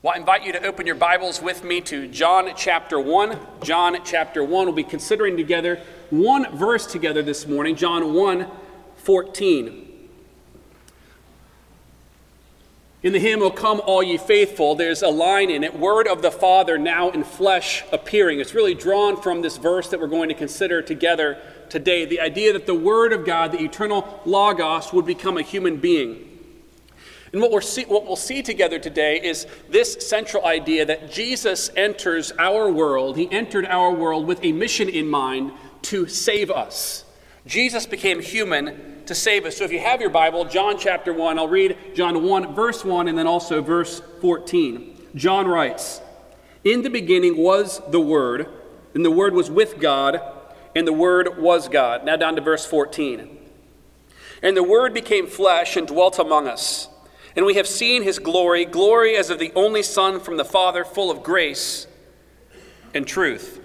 Well, I invite you to open your Bibles with me to John chapter 1. John chapter 1. We'll be considering together one verse together this morning, John 1 14. In the hymn, O come all ye faithful, there's a line in it, Word of the Father now in flesh appearing. It's really drawn from this verse that we're going to consider together today the idea that the Word of God, the eternal Logos, would become a human being. And what, we're see, what we'll see together today is this central idea that Jesus enters our world. He entered our world with a mission in mind to save us. Jesus became human to save us. So if you have your Bible, John chapter 1, I'll read John 1, verse 1, and then also verse 14. John writes, In the beginning was the Word, and the Word was with God, and the Word was God. Now down to verse 14. And the Word became flesh and dwelt among us. And we have seen his glory, glory as of the only Son from the Father, full of grace and truth.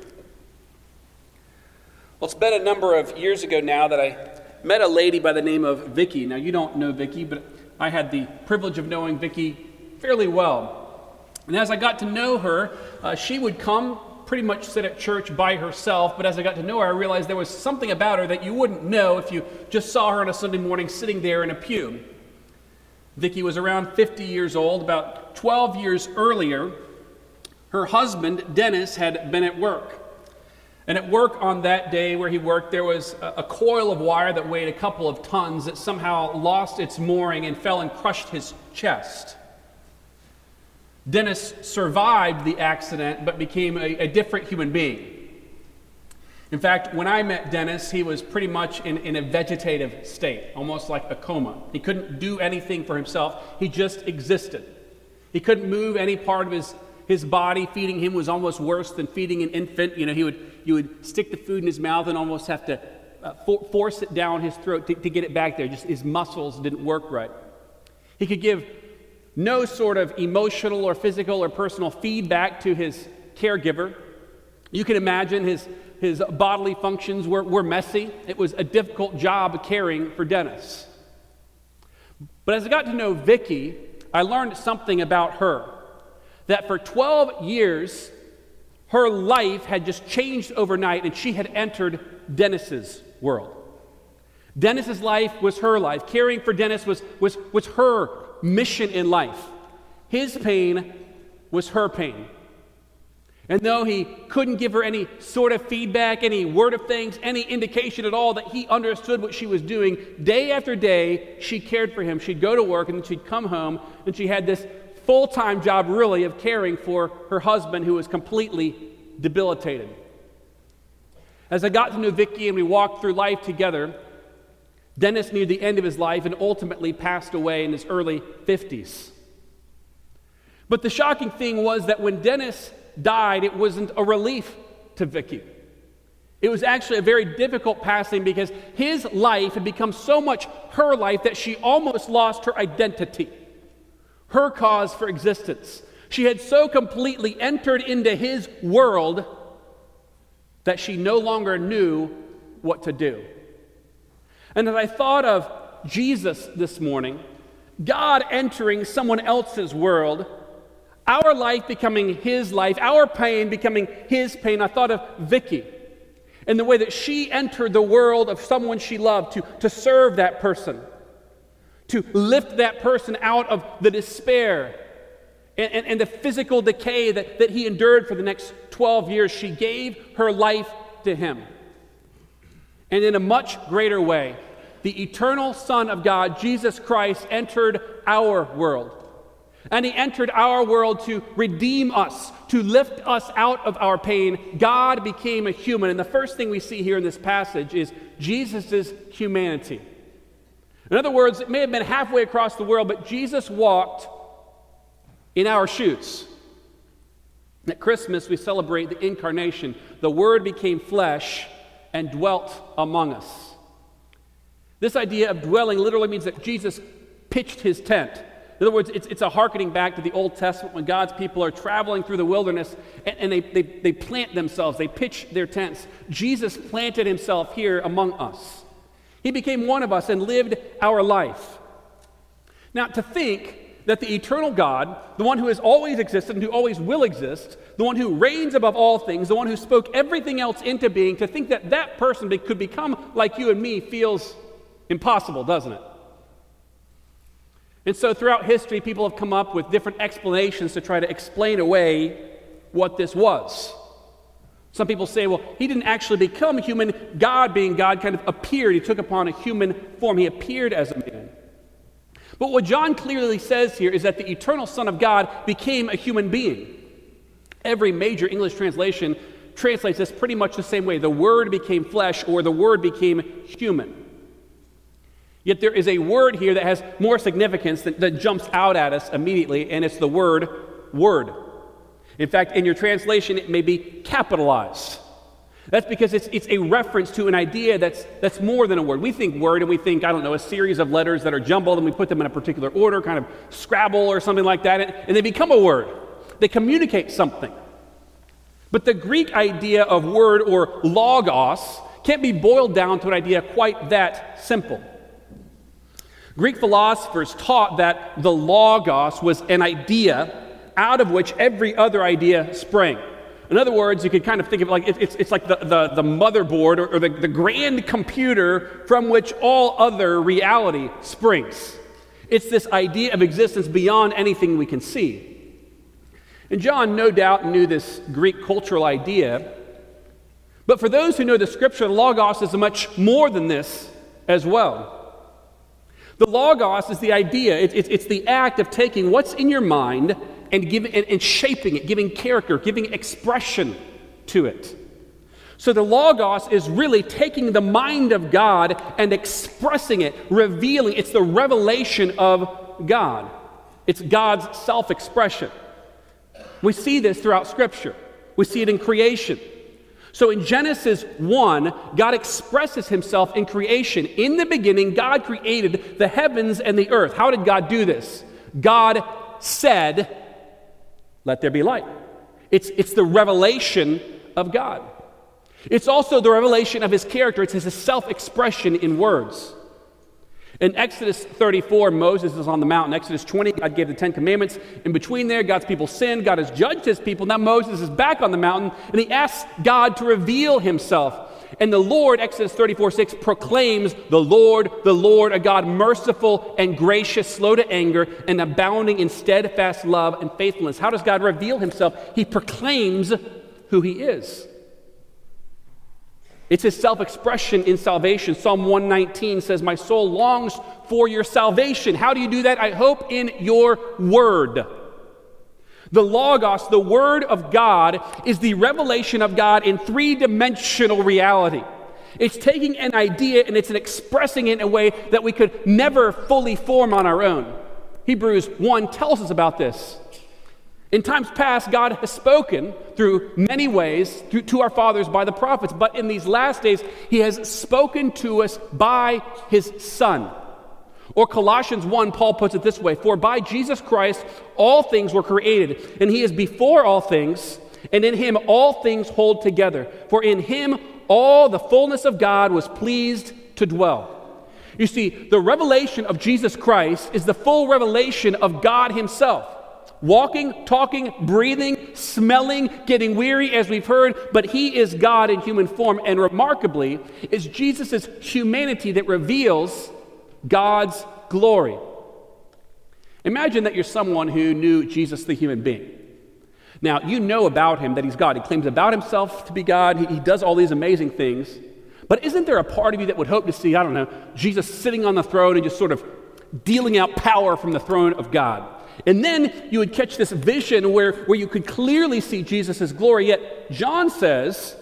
Well, it's been a number of years ago now that I met a lady by the name of Vicky. Now, you don't know Vicky, but I had the privilege of knowing Vicky fairly well. And as I got to know her, uh, she would come pretty much sit at church by herself, but as I got to know her, I realized there was something about her that you wouldn't know if you just saw her on a Sunday morning sitting there in a pew. Vicky was around 50 years old. About 12 years earlier, her husband, Dennis, had been at work. And at work on that day where he worked, there was a, a, coil of wire that weighed a couple of tons that somehow lost its mooring and fell and crushed his chest. Dennis survived the accident but became a, a different human being. In fact, when I met Dennis, he was pretty much in, in a vegetative state, almost like a coma. He couldn't do anything for himself, he just existed. He couldn't move any part of his, his body. Feeding him was almost worse than feeding an infant. You know, he would, you would stick the food in his mouth and almost have to uh, for, force it down his throat to, to get it back there. Just his muscles didn't work right. He could give no sort of emotional or physical or personal feedback to his caregiver. You can imagine his his bodily functions were, were messy. It was a difficult job caring for Dennis. But as I got to know Vicky, I learned something about her. That for 12 years, her life had just changed overnight and she had entered Dennis's world. Dennis's life was her life. Caring for Dennis was, was, was her mission in life. His pain was her pain. And though he couldn't give her any sort of feedback, any word of things, any indication at all that he understood what she was doing, day after day, she cared for him. She'd go to work and then she'd come home, and she had this full time job, really, of caring for her husband who was completely debilitated. As I got to know Vicky and we walked through life together, Dennis near the end of his life and ultimately passed away in his early 50s. But the shocking thing was that when Dennis died, it wasn't a relief to Vicky. It was actually a very difficult passing because his life had become so much her life that she almost lost her identity, her cause for existence. She had so completely entered into his world that she no longer knew what to do. And as I thought of Jesus this morning, God entering someone else's world, our life becoming his life, our pain becoming his pain. I thought of Vicky and the way that she entered the world of someone she loved to, to serve that person, to lift that person out of the despair and, and, and the physical decay that, that he endured for the next 12 years. She gave her life to him. And in a much greater way, the eternal Son of God, Jesus Christ, entered our world. And he entered our world to redeem us, to lift us out of our pain. God became a human. And the first thing we see here in this passage is Jesus' humanity. In other words, it may have been halfway across the world, but Jesus walked in our shoes. At Christmas, we celebrate the incarnation. The Word became flesh and dwelt among us. This idea of dwelling literally means that Jesus pitched his tent. In other words, it's, it's a hearkening back to the Old Testament when God's people are traveling through the wilderness and, and they, they, they plant themselves, they pitch their tents. Jesus planted himself here among us. He became one of us and lived our life. Now, to think that the eternal God, the one who has always existed and who always will exist, the one who reigns above all things, the one who spoke everything else into being, to think that that person could become like you and me feels impossible, doesn't it? And so throughout history, people have come up with different explanations to try to explain away what this was. Some people say, well, he didn't actually become human. God, being God, kind of appeared. He took upon a human form. He appeared as a man. But what John clearly says here is that the eternal Son of God became a human being. Every major English translation translates this pretty much the same way the Word became flesh or the Word became human. Yet there is a word here that has more significance that, that jumps out at us immediately, and it's the word word. In fact, in your translation, it may be capitalized. That's because it's, it's a reference to an idea that's, that's more than a word. We think word and we think, I don't know, a series of letters that are jumbled and we put them in a particular order, kind of Scrabble or something like that, and, and they become a word. They communicate something. But the Greek idea of word or logos can't be boiled down to an idea quite that simple. Greek philosophers taught that the logos was an idea out of which every other idea sprang. In other words, you could kind of think of it like it's, it's like the, the, the motherboard or, or the, the grand computer from which all other reality springs. It's this idea of existence beyond anything we can see. And John, no doubt, knew this Greek cultural idea. But for those who know the scripture, the Logos is much more than this as well. The Logos is the idea, it, it, it's the act of taking what's in your mind and, giving, and, and shaping it, giving character, giving expression to it. So the Logos is really taking the mind of God and expressing it, revealing. It's the revelation of God, it's God's self expression. We see this throughout Scripture, we see it in creation. So in Genesis 1, God expresses himself in creation. In the beginning, God created the heavens and the earth. How did God do this? God said, let there be light. It's, it's the revelation of God. It's also the revelation of his character, it's his self expression in words. In Exodus 34, Moses is on the mountain. Exodus 20, God gave the Ten Commandments. In between there, God's people sinned. God has judged his people. Now Moses is back on the mountain and he asks God to reveal himself. And the Lord, Exodus 34 6, proclaims, The Lord, the Lord, a God merciful and gracious, slow to anger, and abounding in steadfast love and faithfulness. How does God reveal himself? He proclaims who he is. It's his self expression in salvation. Psalm 119 says, My soul longs for your salvation. How do you do that? I hope in your word. The Logos, the Word of God, is the revelation of God in three dimensional reality. It's taking an idea and it's expressing it in a way that we could never fully form on our own. Hebrews 1 tells us about this. In times past, God has spoken through many ways through, to our fathers by the prophets, but in these last days, He has spoken to us by His Son. Or Colossians 1, Paul puts it this way For by Jesus Christ all things were created, and he is before all things, and in him all things hold together. For in him all the fullness of God was pleased to dwell. You see, the revelation of Jesus Christ is the full revelation of God himself. Walking, talking, breathing, smelling, getting weary, as we've heard, but he is God in human form. And remarkably, it's Jesus' humanity that reveals God's glory. Imagine that you're someone who knew Jesus, the human being. Now, you know about him that he's God. He claims about himself to be God, he, he does all these amazing things. But isn't there a part of you that would hope to see, I don't know, Jesus sitting on the throne and just sort of dealing out power from the throne of God? And then you would catch this vision where, where you could clearly see Jesus' glory. Yet, John says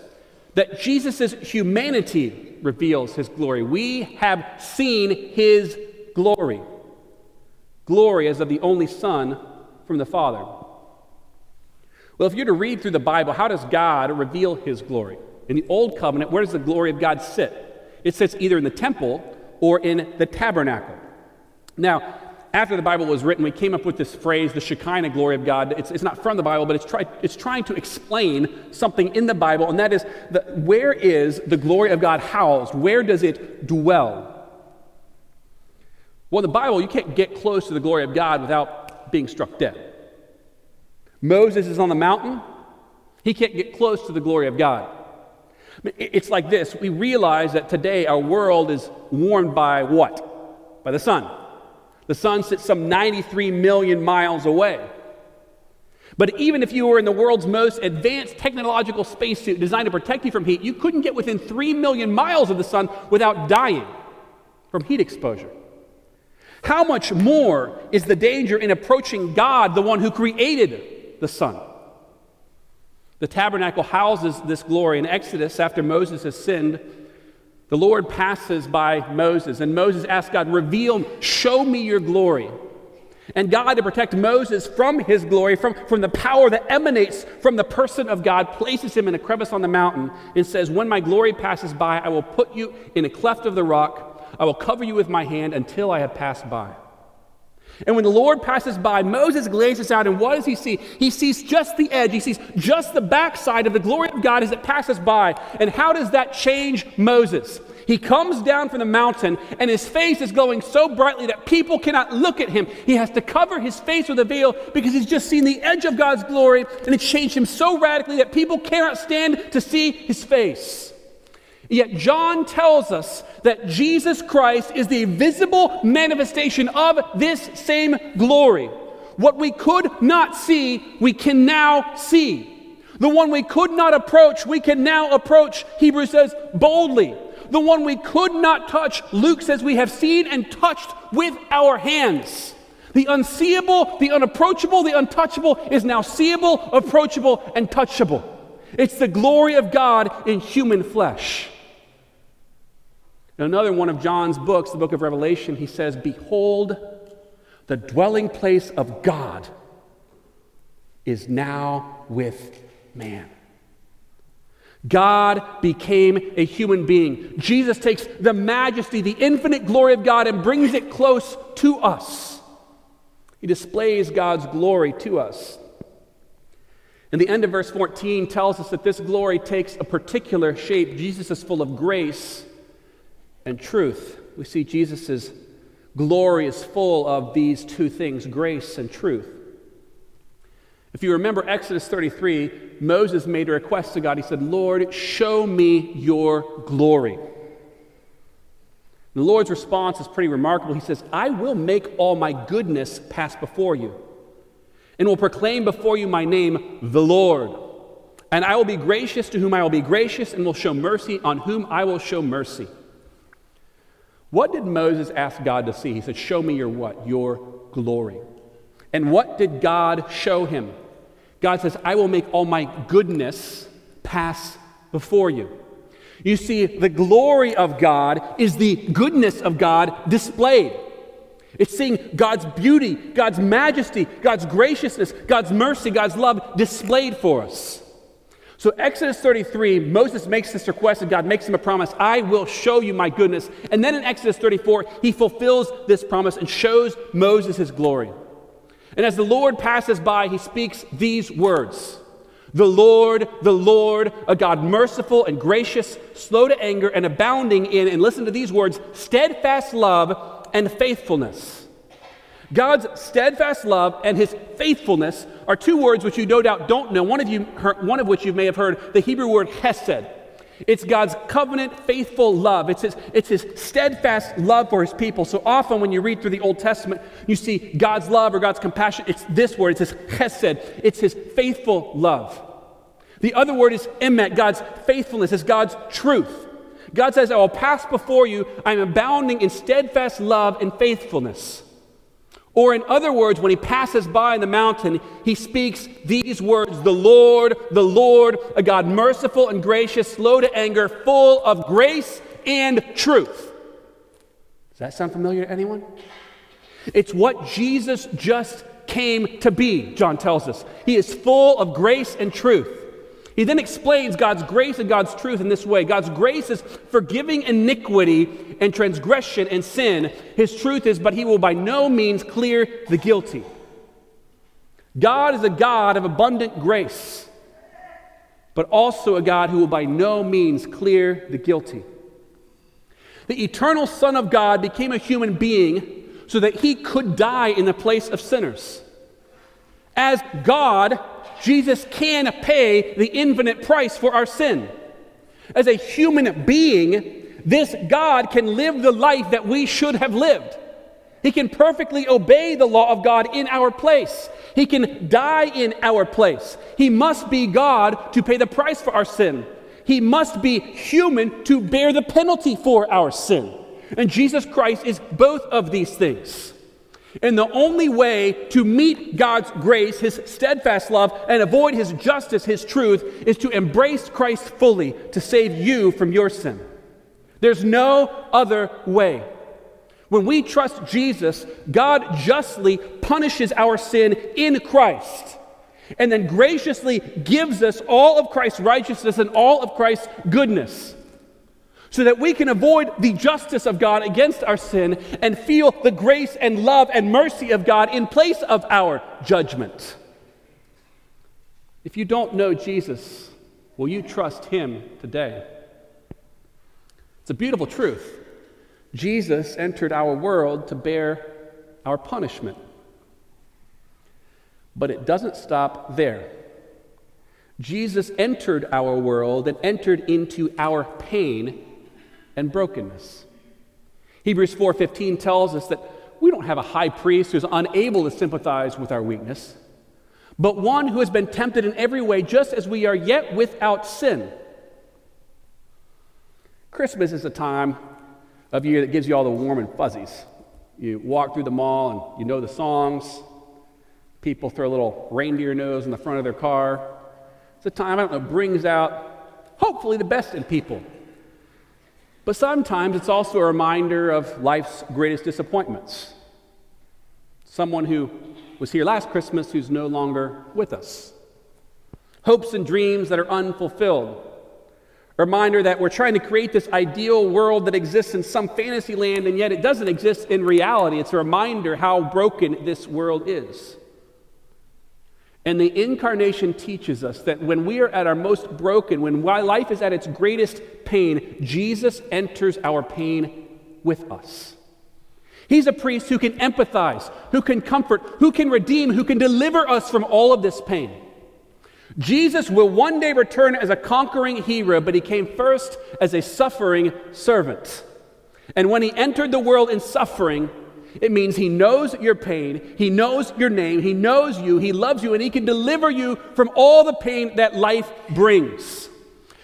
that Jesus' humanity reveals his glory. We have seen his glory. Glory as of the only Son from the Father. Well, if you're to read through the Bible, how does God reveal his glory? In the Old Covenant, where does the glory of God sit? It sits either in the temple or in the tabernacle. Now, after the Bible was written, we came up with this phrase, the Shekinah glory of God. It's, it's not from the Bible, but it's, try, it's trying to explain something in the Bible, and that is the, where is the glory of God housed? Where does it dwell? Well, in the Bible, you can't get close to the glory of God without being struck dead. Moses is on the mountain, he can't get close to the glory of God. It's like this we realize that today our world is warmed by what? By the sun. The sun sits some 93 million miles away. But even if you were in the world's most advanced technological spacesuit designed to protect you from heat, you couldn't get within 3 million miles of the sun without dying from heat exposure. How much more is the danger in approaching God, the one who created the sun? The tabernacle houses this glory. In Exodus, after Moses has sinned, the Lord passes by Moses, and Moses asks God, Reveal, show me your glory. And God, to protect Moses from his glory, from, from the power that emanates from the person of God, places him in a crevice on the mountain and says, When my glory passes by, I will put you in a cleft of the rock. I will cover you with my hand until I have passed by. And when the Lord passes by, Moses glances out, and what does he see? He sees just the edge. He sees just the backside of the glory of God as it passes by. And how does that change Moses? He comes down from the mountain, and his face is glowing so brightly that people cannot look at him. He has to cover his face with a veil because he's just seen the edge of God's glory, and it changed him so radically that people cannot stand to see his face. Yet John tells us that Jesus Christ is the visible manifestation of this same glory. What we could not see, we can now see. The one we could not approach, we can now approach, Hebrews says, boldly. The one we could not touch, Luke says, we have seen and touched with our hands. The unseeable, the unapproachable, the untouchable is now seeable, approachable, and touchable. It's the glory of God in human flesh. In another one of John's books, the book of Revelation, he says, Behold, the dwelling place of God is now with man. God became a human being. Jesus takes the majesty, the infinite glory of God, and brings it close to us. He displays God's glory to us. And the end of verse 14 tells us that this glory takes a particular shape. Jesus is full of grace and truth. We see Jesus' glory is full of these two things grace and truth. If you remember Exodus 33, Moses made a request to God. He said, Lord, show me your glory. The Lord's response is pretty remarkable. He says, I will make all my goodness pass before you, and will proclaim before you my name, the Lord. And I will be gracious to whom I will be gracious, and will show mercy on whom I will show mercy. What did Moses ask God to see? He said, Show me your what? Your glory. And what did God show him? God says, I will make all my goodness pass before you. You see, the glory of God is the goodness of God displayed. It's seeing God's beauty, God's majesty, God's graciousness, God's mercy, God's love displayed for us. So, Exodus 33, Moses makes this request, and God makes him a promise I will show you my goodness. And then in Exodus 34, he fulfills this promise and shows Moses his glory. And as the Lord passes by, he speaks these words The Lord, the Lord, a God merciful and gracious, slow to anger, and abounding in, and listen to these words, steadfast love and faithfulness God's steadfast love and his faithfulness are two words which you no doubt don't know, one of, you, one of which you may have heard the Hebrew word hesed. It's God's covenant, faithful love. It's his, it's his steadfast love for his people. So often when you read through the Old Testament, you see God's love or God's compassion. It's this word, it's his hesed. It's his faithful love. The other word is emet, God's faithfulness, is God's truth. God says, I will pass before you. I'm abounding in steadfast love and faithfulness. Or, in other words, when he passes by the mountain, he speaks these words The Lord, the Lord, a God merciful and gracious, slow to anger, full of grace and truth. Does that sound familiar to anyone? It's what Jesus just came to be, John tells us. He is full of grace and truth. He then explains God's grace and God's truth in this way God's grace is forgiving iniquity and transgression and sin. His truth is, but he will by no means clear the guilty. God is a God of abundant grace, but also a God who will by no means clear the guilty. The eternal Son of God became a human being so that he could die in the place of sinners. As God, Jesus can pay the infinite price for our sin. As a human being, this God can live the life that we should have lived. He can perfectly obey the law of God in our place. He can die in our place. He must be God to pay the price for our sin. He must be human to bear the penalty for our sin. And Jesus Christ is both of these things. And the only way to meet God's grace, His steadfast love, and avoid His justice, His truth, is to embrace Christ fully to save you from your sin. There's no other way. When we trust Jesus, God justly punishes our sin in Christ and then graciously gives us all of Christ's righteousness and all of Christ's goodness so that we can avoid the justice of God against our sin and feel the grace and love and mercy of God in place of our judgment. If you don't know Jesus, will you trust him today? It's a beautiful truth. Jesus entered our world to bear our punishment. But it doesn't stop there. Jesus entered our world and entered into our pain and brokenness. Hebrews 4:15 tells us that we don't have a high priest who's unable to sympathize with our weakness, but one who has been tempted in every way just as we are yet without sin. Christmas is a time of year that gives you all the warm and fuzzies. You walk through the mall and you know the songs. People throw a little reindeer nose in the front of their car. It's a time, I don't know, brings out hopefully the best in people. But sometimes it's also a reminder of life's greatest disappointments. Someone who was here last Christmas who's no longer with us. Hopes and dreams that are unfulfilled reminder that we're trying to create this ideal world that exists in some fantasy land, and yet it doesn't exist in reality. It's a reminder how broken this world is. And the incarnation teaches us that when we are at our most broken, when life is at its greatest pain, Jesus enters our pain with us. He's a priest who can empathize, who can comfort, who can redeem, who can deliver us from all of this pain. Jesus will one day return as a conquering hero, but he came first as a suffering servant. And when he entered the world in suffering, it means he knows your pain, he knows your name, he knows you, he loves you, and he can deliver you from all the pain that life brings.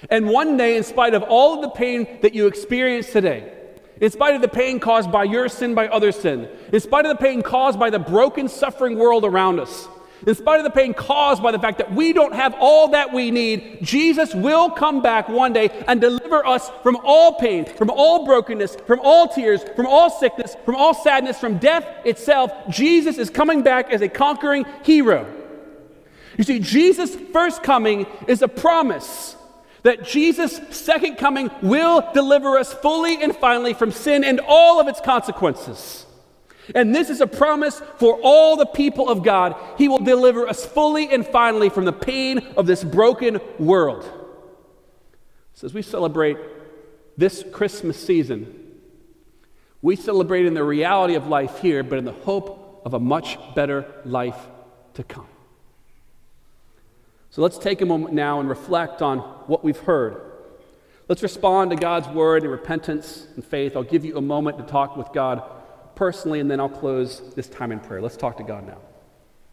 And one day, in spite of all of the pain that you experience today, in spite of the pain caused by your sin, by other sin, in spite of the pain caused by the broken, suffering world around us, in spite of the pain caused by the fact that we don't have all that we need, Jesus will come back one day and deliver us from all pain, from all brokenness, from all tears, from all sickness, from all sadness, from death itself. Jesus is coming back as a conquering hero. You see, Jesus' first coming is a promise that Jesus' second coming will deliver us fully and finally from sin and all of its consequences. And this is a promise for all the people of God. He will deliver us fully and finally from the pain of this broken world. So, as we celebrate this Christmas season, we celebrate in the reality of life here, but in the hope of a much better life to come. So, let's take a moment now and reflect on what we've heard. Let's respond to God's word in repentance and faith. I'll give you a moment to talk with God personally, and then I'll close this time in prayer. Let's talk to God now.